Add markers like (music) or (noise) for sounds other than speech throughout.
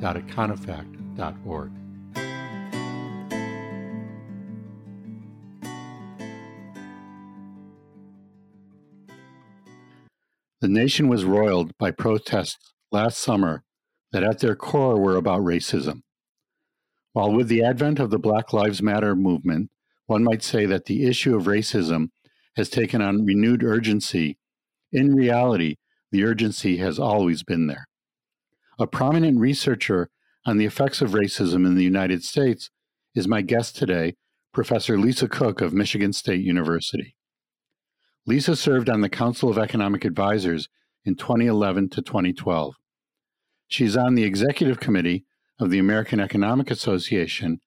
www.econofact.org. The nation was roiled by protests last summer that at their core were about racism. While with the advent of the Black Lives Matter movement, one might say that the issue of racism has taken on renewed urgency. In reality, the urgency has always been there. A prominent researcher on the effects of racism in the United States is my guest today, Professor Lisa Cook of Michigan State University. Lisa served on the Council of Economic Advisors in 2011 to 2012. She's on the executive committee of the American Economic Association,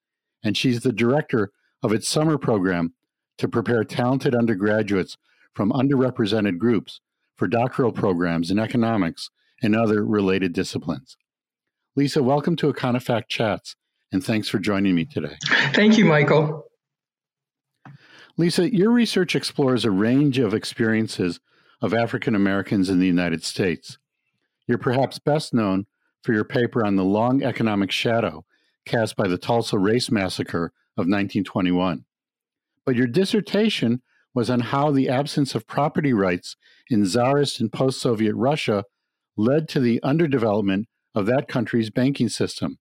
and she's the director of its summer program to prepare talented undergraduates from underrepresented groups for doctoral programs in economics and other related disciplines. Lisa, welcome to Econofact Chats, and thanks for joining me today. Thank you, Michael. Lisa, your research explores a range of experiences of African Americans in the United States. You're perhaps best known for your paper on the long economic shadow cast by the Tulsa Race Massacre of 1921. But your dissertation was on how the absence of property rights in Tsarist and post Soviet Russia led to the underdevelopment of that country's banking system.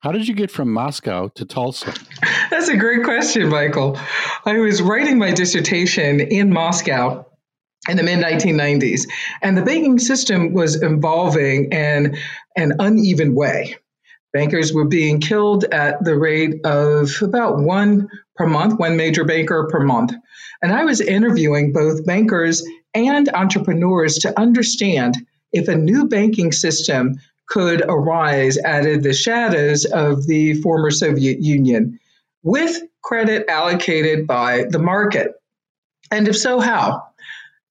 How did you get from Moscow to Tulsa? That's a great question, Michael. I was writing my dissertation in Moscow in the mid 1990s, and the banking system was evolving in an uneven way. Bankers were being killed at the rate of about one per month, one major banker per month. And I was interviewing both bankers and entrepreneurs to understand if a new banking system could arise out of the shadows of the former Soviet Union with credit allocated by the market. And if so, how?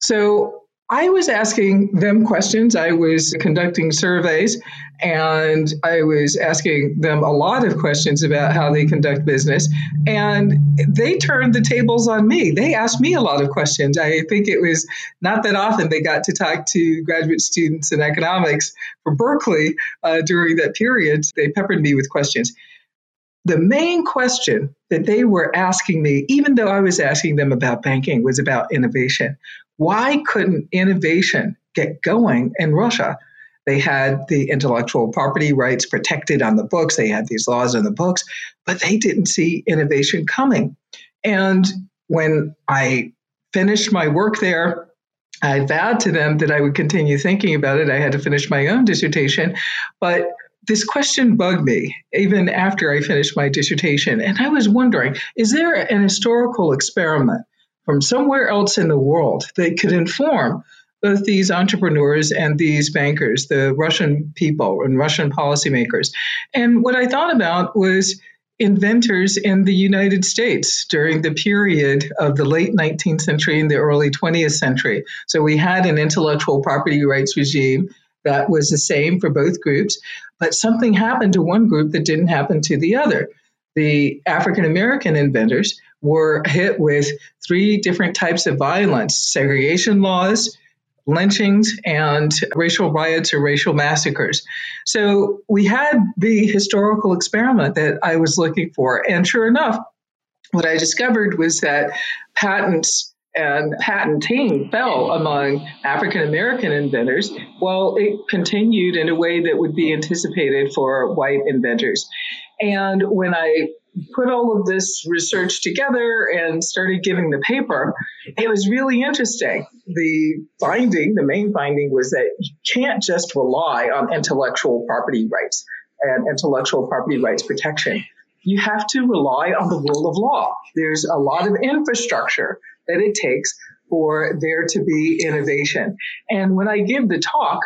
So I was asking them questions. I was conducting surveys and I was asking them a lot of questions about how they conduct business. And they turned the tables on me. They asked me a lot of questions. I think it was not that often they got to talk to graduate students in economics from Berkeley uh, during that period. They peppered me with questions. The main question that they were asking me, even though I was asking them about banking, was about innovation. Why couldn't innovation get going in Russia? They had the intellectual property rights protected on the books, they had these laws on the books, but they didn't see innovation coming. And when I finished my work there, I vowed to them that I would continue thinking about it. I had to finish my own dissertation, but this question bugged me even after I finished my dissertation. And I was wondering is there an historical experiment from somewhere else in the world that could inform both these entrepreneurs and these bankers, the Russian people and Russian policymakers. And what I thought about was inventors in the United States during the period of the late 19th century and the early 20th century. So we had an intellectual property rights regime that was the same for both groups, but something happened to one group that didn't happen to the other. The African American inventors were hit with three different types of violence segregation laws, lynchings, and racial riots or racial massacres. So we had the historical experiment that I was looking for. And sure enough, what I discovered was that patents and patenting fell among African American inventors, while it continued in a way that would be anticipated for white inventors. And when I put all of this research together and started giving the paper, it was really interesting. The finding, the main finding was that you can't just rely on intellectual property rights and intellectual property rights protection. You have to rely on the rule of law. There's a lot of infrastructure that it takes for there to be innovation. And when I give the talk,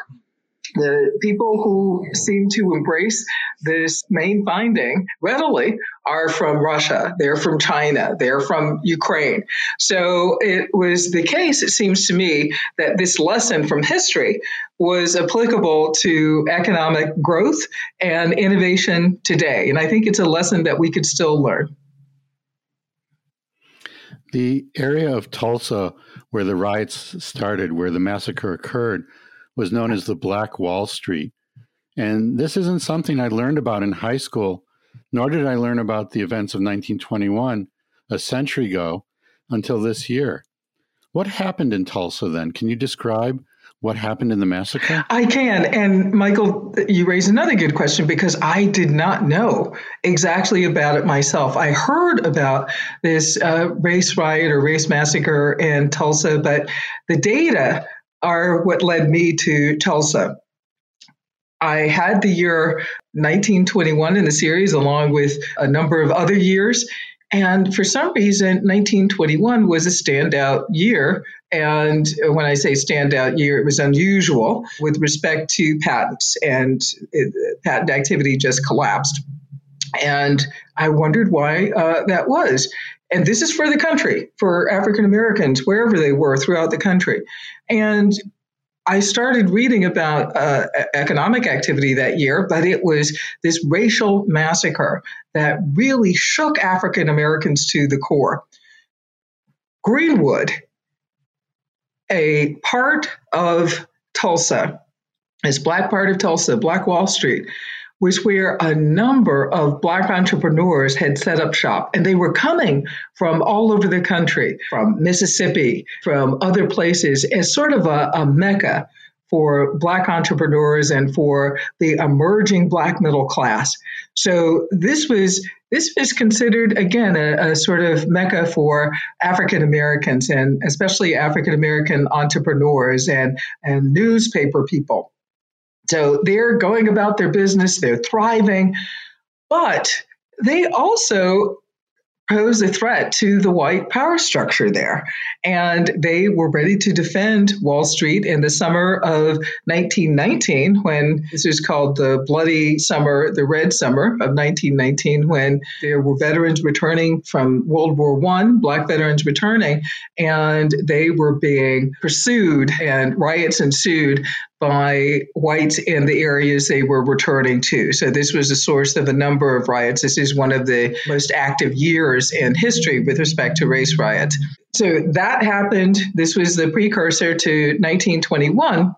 the people who seem to embrace this main finding readily are from Russia, they're from China, they're from Ukraine. So it was the case, it seems to me, that this lesson from history was applicable to economic growth and innovation today. And I think it's a lesson that we could still learn. The area of Tulsa where the riots started, where the massacre occurred, was known as the Black Wall Street. And this isn't something I learned about in high school, nor did I learn about the events of 1921, a century ago, until this year. What happened in Tulsa then? Can you describe what happened in the massacre? I can. And Michael, you raise another good question because I did not know exactly about it myself. I heard about this uh, race riot or race massacre in Tulsa, but the data are what led me to Tulsa. I had the year 1921 in the series, along with a number of other years. And for some reason, 1921 was a standout year. And when I say standout year, it was unusual with respect to patents, and it, patent activity just collapsed. And I wondered why uh, that was. And this is for the country, for African Americans, wherever they were throughout the country. And I started reading about uh, economic activity that year, but it was this racial massacre that really shook African Americans to the core. Greenwood, a part of Tulsa, this black part of Tulsa, Black Wall Street, was where a number of Black entrepreneurs had set up shop. And they were coming from all over the country, from Mississippi, from other places, as sort of a, a mecca for Black entrepreneurs and for the emerging Black middle class. So this was this was considered again a, a sort of mecca for African Americans and especially African American entrepreneurs and and newspaper people. So they're going about their business, they're thriving, but they also pose a threat to the white power structure there. And they were ready to defend Wall Street in the summer of 1919, when this was called the Bloody Summer, the Red Summer of 1919, when there were veterans returning from World War I, black veterans returning, and they were being pursued and riots ensued by whites in the areas they were returning to. So this was a source of a number of riots. This is one of the most active years in history with respect to race riots. So that happened. This was the precursor to 1921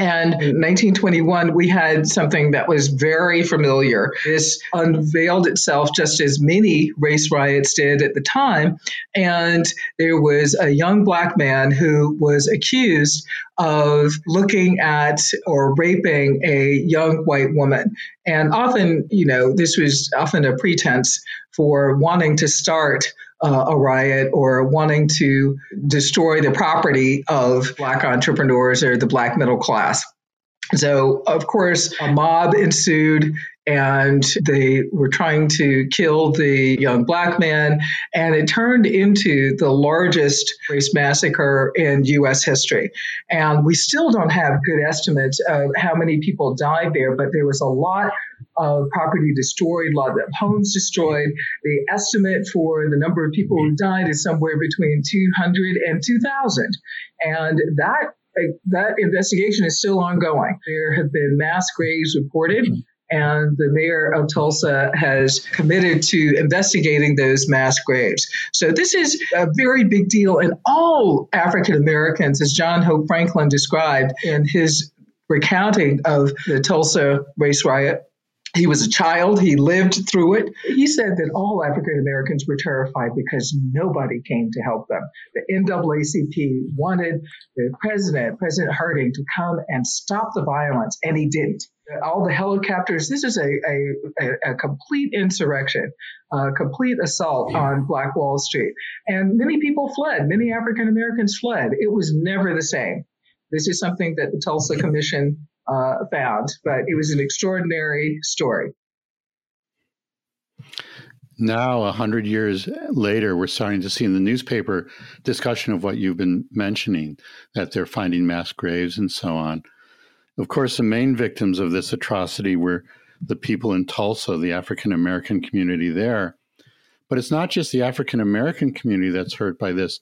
and in 1921, we had something that was very familiar. This unveiled itself just as many race riots did at the time. And there was a young black man who was accused of looking at or raping a young white woman. And often, you know, this was often a pretense for wanting to start uh, a riot or wanting to destroy the property of Black entrepreneurs or the Black middle class. So, of course, a mob ensued and they were trying to kill the young black man. And it turned into the largest race massacre in U.S. history. And we still don't have good estimates of how many people died there, but there was a lot of property destroyed, a lot of homes destroyed. The estimate for the number of people who died is somewhere between 200 and 2,000. And that that investigation is still ongoing. There have been mass graves reported. And the mayor of Tulsa has committed to investigating those mass graves. So, this is a very big deal. And all African Americans, as John Hope Franklin described in his recounting of the Tulsa race riot, he was a child. He lived through it. He said that all African Americans were terrified because nobody came to help them. The NAACP wanted the president, President Harding, to come and stop the violence, and he didn't. All the helicopters, this is a, a, a complete insurrection, a complete assault on Black Wall Street. And many people fled. Many African Americans fled. It was never the same. This is something that the Tulsa Commission uh, found, but it was an extraordinary story. Now, a hundred years later, we're starting to see in the newspaper discussion of what you've been mentioning that they're finding mass graves and so on. Of course, the main victims of this atrocity were the people in Tulsa, the African American community there. But it's not just the African American community that's hurt by this.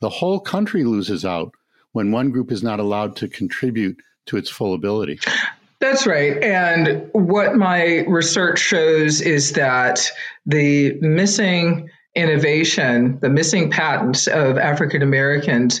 The whole country loses out when one group is not allowed to contribute to its full ability. That's right. And what my research shows is that the missing innovation, the missing patents of African Americans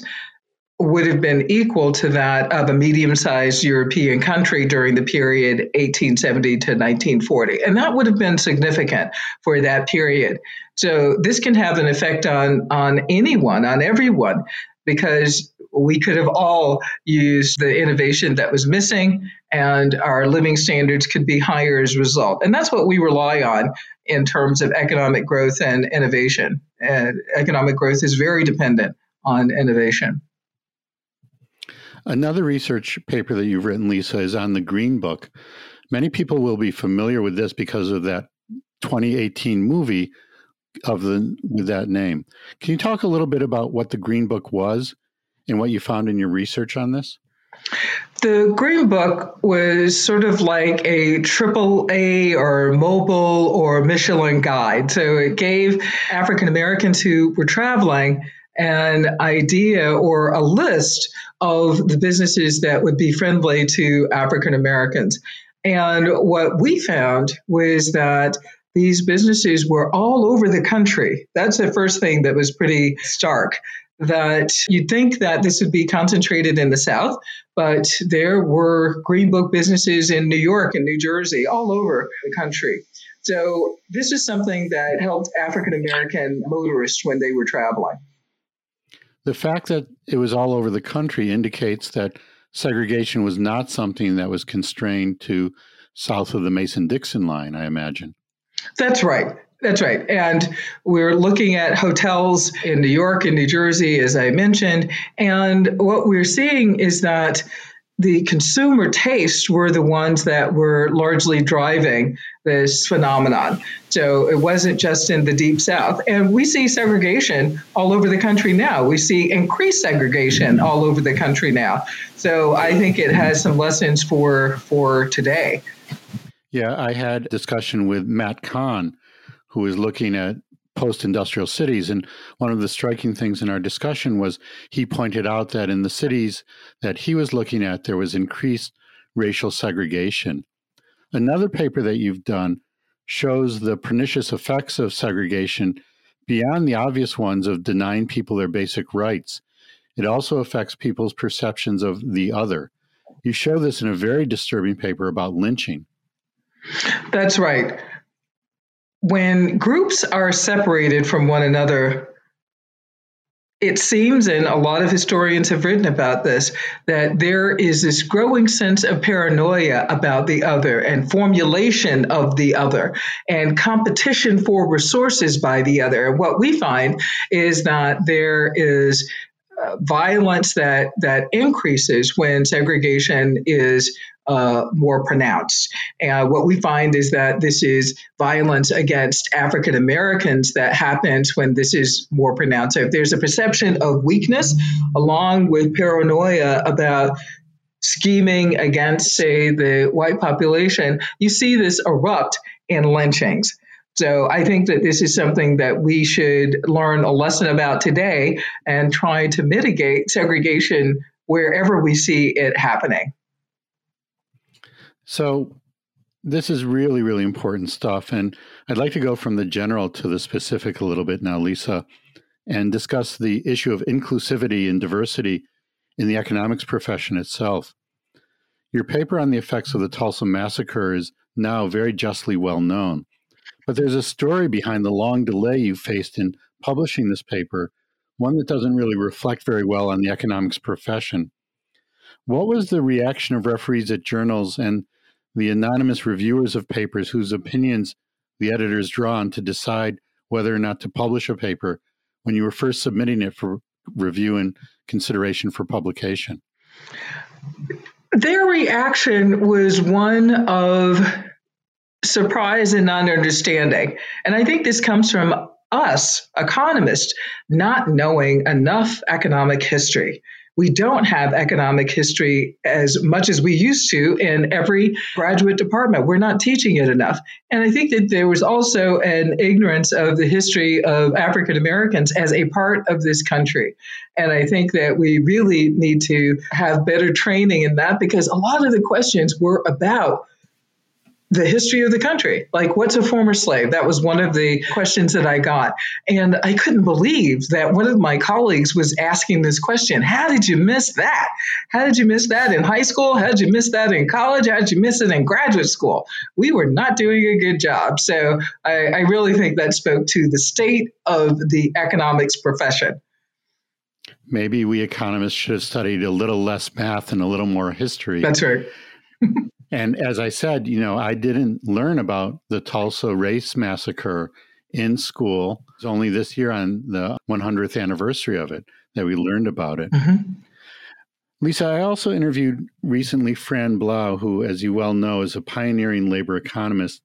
would have been equal to that of a medium sized European country during the period 1870 to 1940. And that would have been significant for that period. So this can have an effect on, on anyone, on everyone, because we could have all used the innovation that was missing and our living standards could be higher as a result. And that's what we rely on in terms of economic growth and innovation. And economic growth is very dependent on innovation. Another research paper that you've written, Lisa, is on the Green Book. Many people will be familiar with this because of that 2018 movie of the with that name. Can you talk a little bit about what the Green Book was and what you found in your research on this? The Green Book was sort of like a triple A or Mobil or Michelin guide. So it gave African Americans who were traveling an idea or a list of the businesses that would be friendly to African Americans. And what we found was that these businesses were all over the country. That's the first thing that was pretty stark. That you'd think that this would be concentrated in the South, but there were Green Book businesses in New York and New Jersey, all over the country. So this is something that helped African American motorists when they were traveling. The fact that it was all over the country indicates that segregation was not something that was constrained to south of the Mason Dixon line, I imagine. That's right. That's right. And we're looking at hotels in New York and New Jersey, as I mentioned. And what we're seeing is that the consumer tastes were the ones that were largely driving this phenomenon. So it wasn't just in the deep south. And we see segregation all over the country now. We see increased segregation all over the country now. So I think it has some lessons for for today. Yeah, I had discussion with Matt Kahn, who is looking at post industrial cities. And one of the striking things in our discussion was he pointed out that in the cities that he was looking at, there was increased racial segregation. Another paper that you've done shows the pernicious effects of segregation beyond the obvious ones of denying people their basic rights. It also affects people's perceptions of the other. You show this in a very disturbing paper about lynching. That's right when groups are separated from one another, it seems, and a lot of historians have written about this, that there is this growing sense of paranoia about the other and formulation of the other and competition for resources by the other. And what we find is that there is uh, violence that that increases when segregation is uh, more pronounced. And what we find is that this is violence against African Americans that happens when this is more pronounced. So if there's a perception of weakness along with paranoia about scheming against, say, the white population, you see this erupt in lynchings. So I think that this is something that we should learn a lesson about today and try to mitigate segregation wherever we see it happening. So, this is really, really important stuff. And I'd like to go from the general to the specific a little bit now, Lisa, and discuss the issue of inclusivity and diversity in the economics profession itself. Your paper on the effects of the Tulsa massacre is now very justly well known. But there's a story behind the long delay you faced in publishing this paper, one that doesn't really reflect very well on the economics profession. What was the reaction of referees at journals and the anonymous reviewers of papers whose opinions the editors draw on to decide whether or not to publish a paper when you were first submitting it for review and consideration for publication? Their reaction was one of surprise and non understanding. And I think this comes from us, economists, not knowing enough economic history we don't have economic history as much as we used to in every graduate department. We're not teaching it enough. And I think that there was also an ignorance of the history of African Americans as a part of this country. And I think that we really need to have better training in that because a lot of the questions were about the history of the country. Like, what's a former slave? That was one of the questions that I got. And I couldn't believe that one of my colleagues was asking this question How did you miss that? How did you miss that in high school? How did you miss that in college? How did you miss it in graduate school? We were not doing a good job. So I, I really think that spoke to the state of the economics profession. Maybe we economists should have studied a little less math and a little more history. That's right. (laughs) And as I said, you know, I didn't learn about the Tulsa race massacre in school. It was only this year on the 100th anniversary of it that we learned about it. Mm-hmm. Lisa, I also interviewed recently Fran Blau, who, as you well know, is a pioneering labor economist.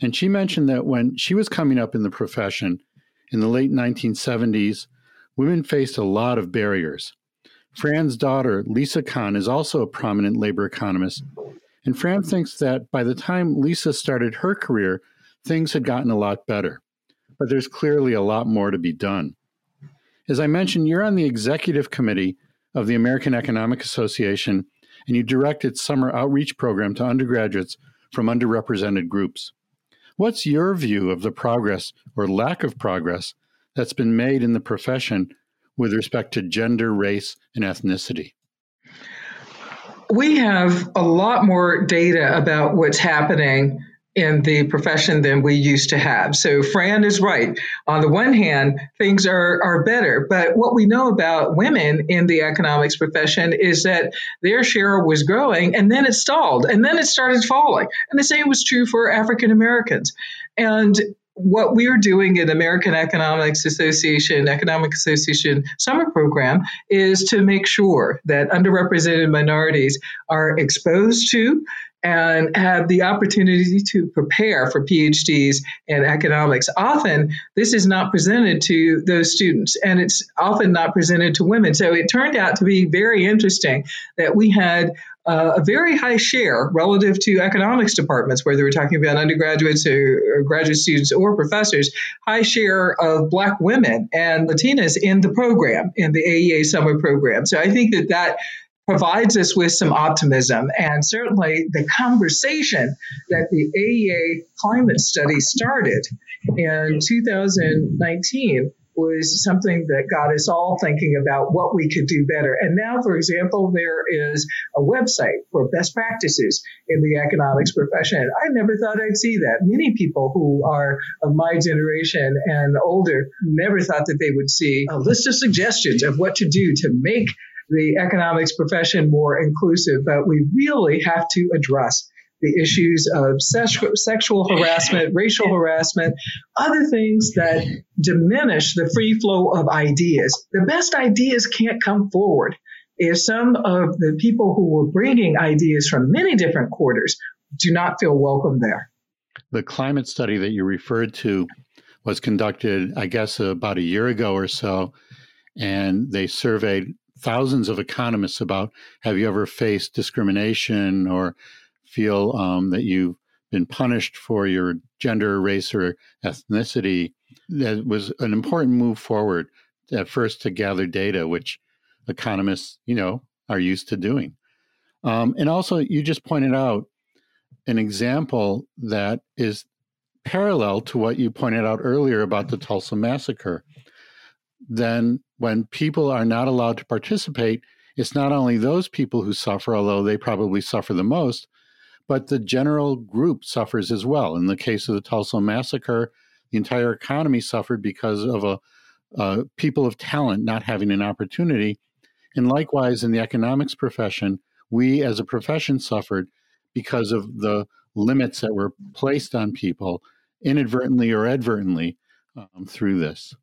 And she mentioned that when she was coming up in the profession in the late 1970s, women faced a lot of barriers. Fran's daughter, Lisa Kahn, is also a prominent labor economist, and Fran thinks that by the time Lisa started her career, things had gotten a lot better. But there's clearly a lot more to be done. As I mentioned, you're on the executive committee of the American Economic Association, and you direct its summer outreach program to undergraduates from underrepresented groups. What's your view of the progress or lack of progress that's been made in the profession with respect to gender, race, and ethnicity? We have a lot more data about what's happening in the profession than we used to have. So Fran is right. On the one hand, things are, are better, but what we know about women in the economics profession is that their share was growing and then it stalled and then it started falling. And the same was true for African Americans. And what we're doing in American Economics Association, Economic Association Summer Program is to make sure that underrepresented minorities are exposed to and have the opportunity to prepare for PhDs in economics. Often, this is not presented to those students, and it's often not presented to women. So it turned out to be very interesting that we had uh, a very high share relative to economics departments, whether we're talking about undergraduates or, or, graduate students or professors, high share of Black women and Latinas in the program, in the AEA summer program. So I think that that provides us with some optimism. And certainly the conversation that the AEA climate study started in 2019 was something that got us all thinking about what we could do better. And now, for example, there is a website for best practices in the economics profession. I never thought I'd see that. Many people who are of my generation and older never thought that they would see a list of suggestions of what to do to make the economics profession more inclusive, but we really have to address the issues of sexual harassment, racial harassment, other things that diminish the free flow of ideas. The best ideas can't come forward if some of the people who were bringing ideas from many different quarters do not feel welcome there. The climate study that you referred to was conducted, I guess, about a year ago or so, and they surveyed thousands of economists about have you ever faced discrimination or feel um, that you've been punished for your gender, race, or ethnicity. That was an important move forward at first to gather data, which economists, you know, are used to doing. Um, and also, you just pointed out an example that is parallel to what you pointed out earlier about the Tulsa massacre. Then when people are not allowed to participate, it's not only those people who suffer, although they probably suffer the most, but the general group suffers as well. In the case of the Tulsa massacre, the entire economy suffered because of a people of talent not having an opportunity. And likewise, in the economics profession, we as a profession suffered because of the limits that were placed on people inadvertently or advertently um, through this.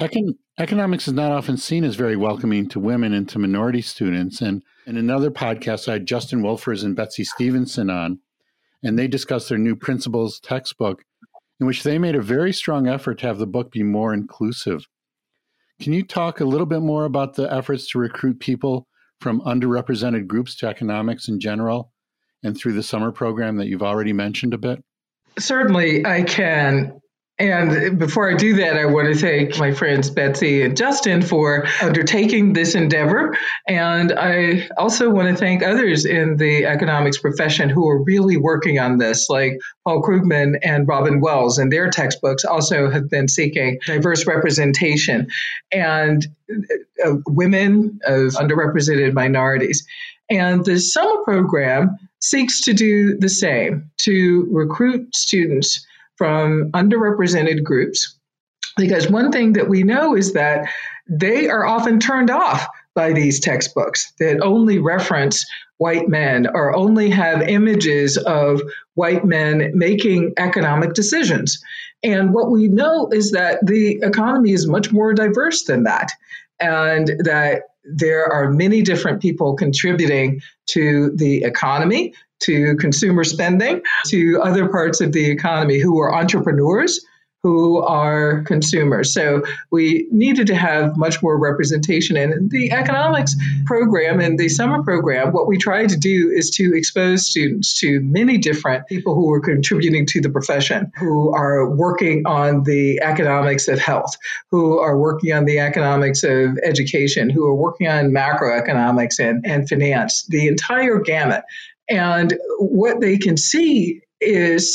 Econ- economics is not often seen as very welcoming to women and to minority students. And in another podcast, I had Justin Wolfers and Betsy Stevenson on, and they discussed their new principles textbook, in which they made a very strong effort to have the book be more inclusive. Can you talk a little bit more about the efforts to recruit people from underrepresented groups to economics in general and through the summer program that you've already mentioned a bit? Certainly, I can. And before I do that, I want to thank my friends Betsy and Justin for undertaking this endeavor. And I also want to thank others in the economics profession who are really working on this, like Paul Krugman and Robin Wells, and their textbooks also have been seeking diverse representation and uh, women of underrepresented minorities. And the summer program seeks to do the same to recruit students from underrepresented groups. Because one thing that we know is that they are often turned off by these textbooks that only reference white men or only have images of white men making economic decisions. And what we know is that the economy is much more diverse than that, and that there are many different people contributing to the economy to consumer spending, to other parts of the economy who are entrepreneurs who are consumers. So we needed to have much more representation. And the economics program and the summer program, what we try to do is to expose students to many different people who are contributing to the profession, who are working on the economics of health, who are working on the economics of education, who are working on macroeconomics and, and finance, the entire gamut. And what they can see is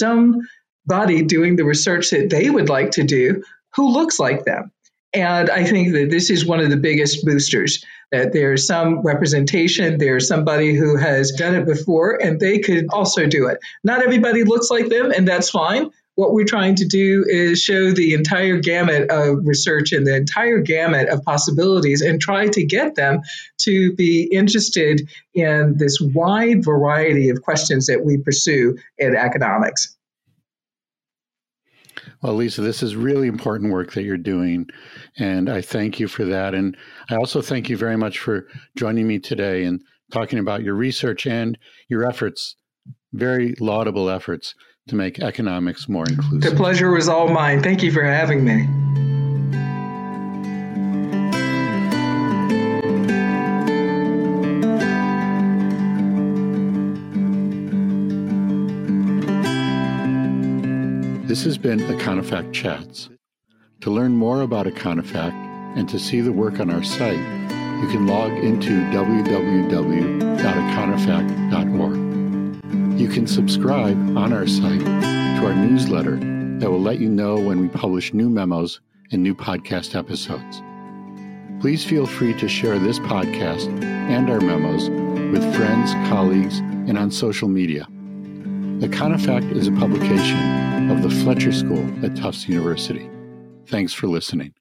somebody doing the research that they would like to do who looks like them. And I think that this is one of the biggest boosters that there's some representation, there's somebody who has done it before, and they could also do it. Not everybody looks like them, and that's fine what we're trying to do is show the entire gamut of research and the entire gamut of possibilities and try to get them to be interested in this wide variety of questions that we pursue in economics. Well, Lisa, this is really important work that you're doing, and I thank you for that. And I also thank you very much for joining me today and talking about your research and your efforts, very laudable efforts to make economics more inclusive. The pleasure was all mine. Thank you for having me. This has been Econofact Chats. To learn more about Econofact and to see the work on our site, you can log into www.econofact.org. You can subscribe on our site to our newsletter that will let you know when we publish new memos and new podcast episodes. Please feel free to share this podcast and our memos with friends, colleagues, and on social media. Econofact is a publication of the Fletcher School at Tufts University. Thanks for listening.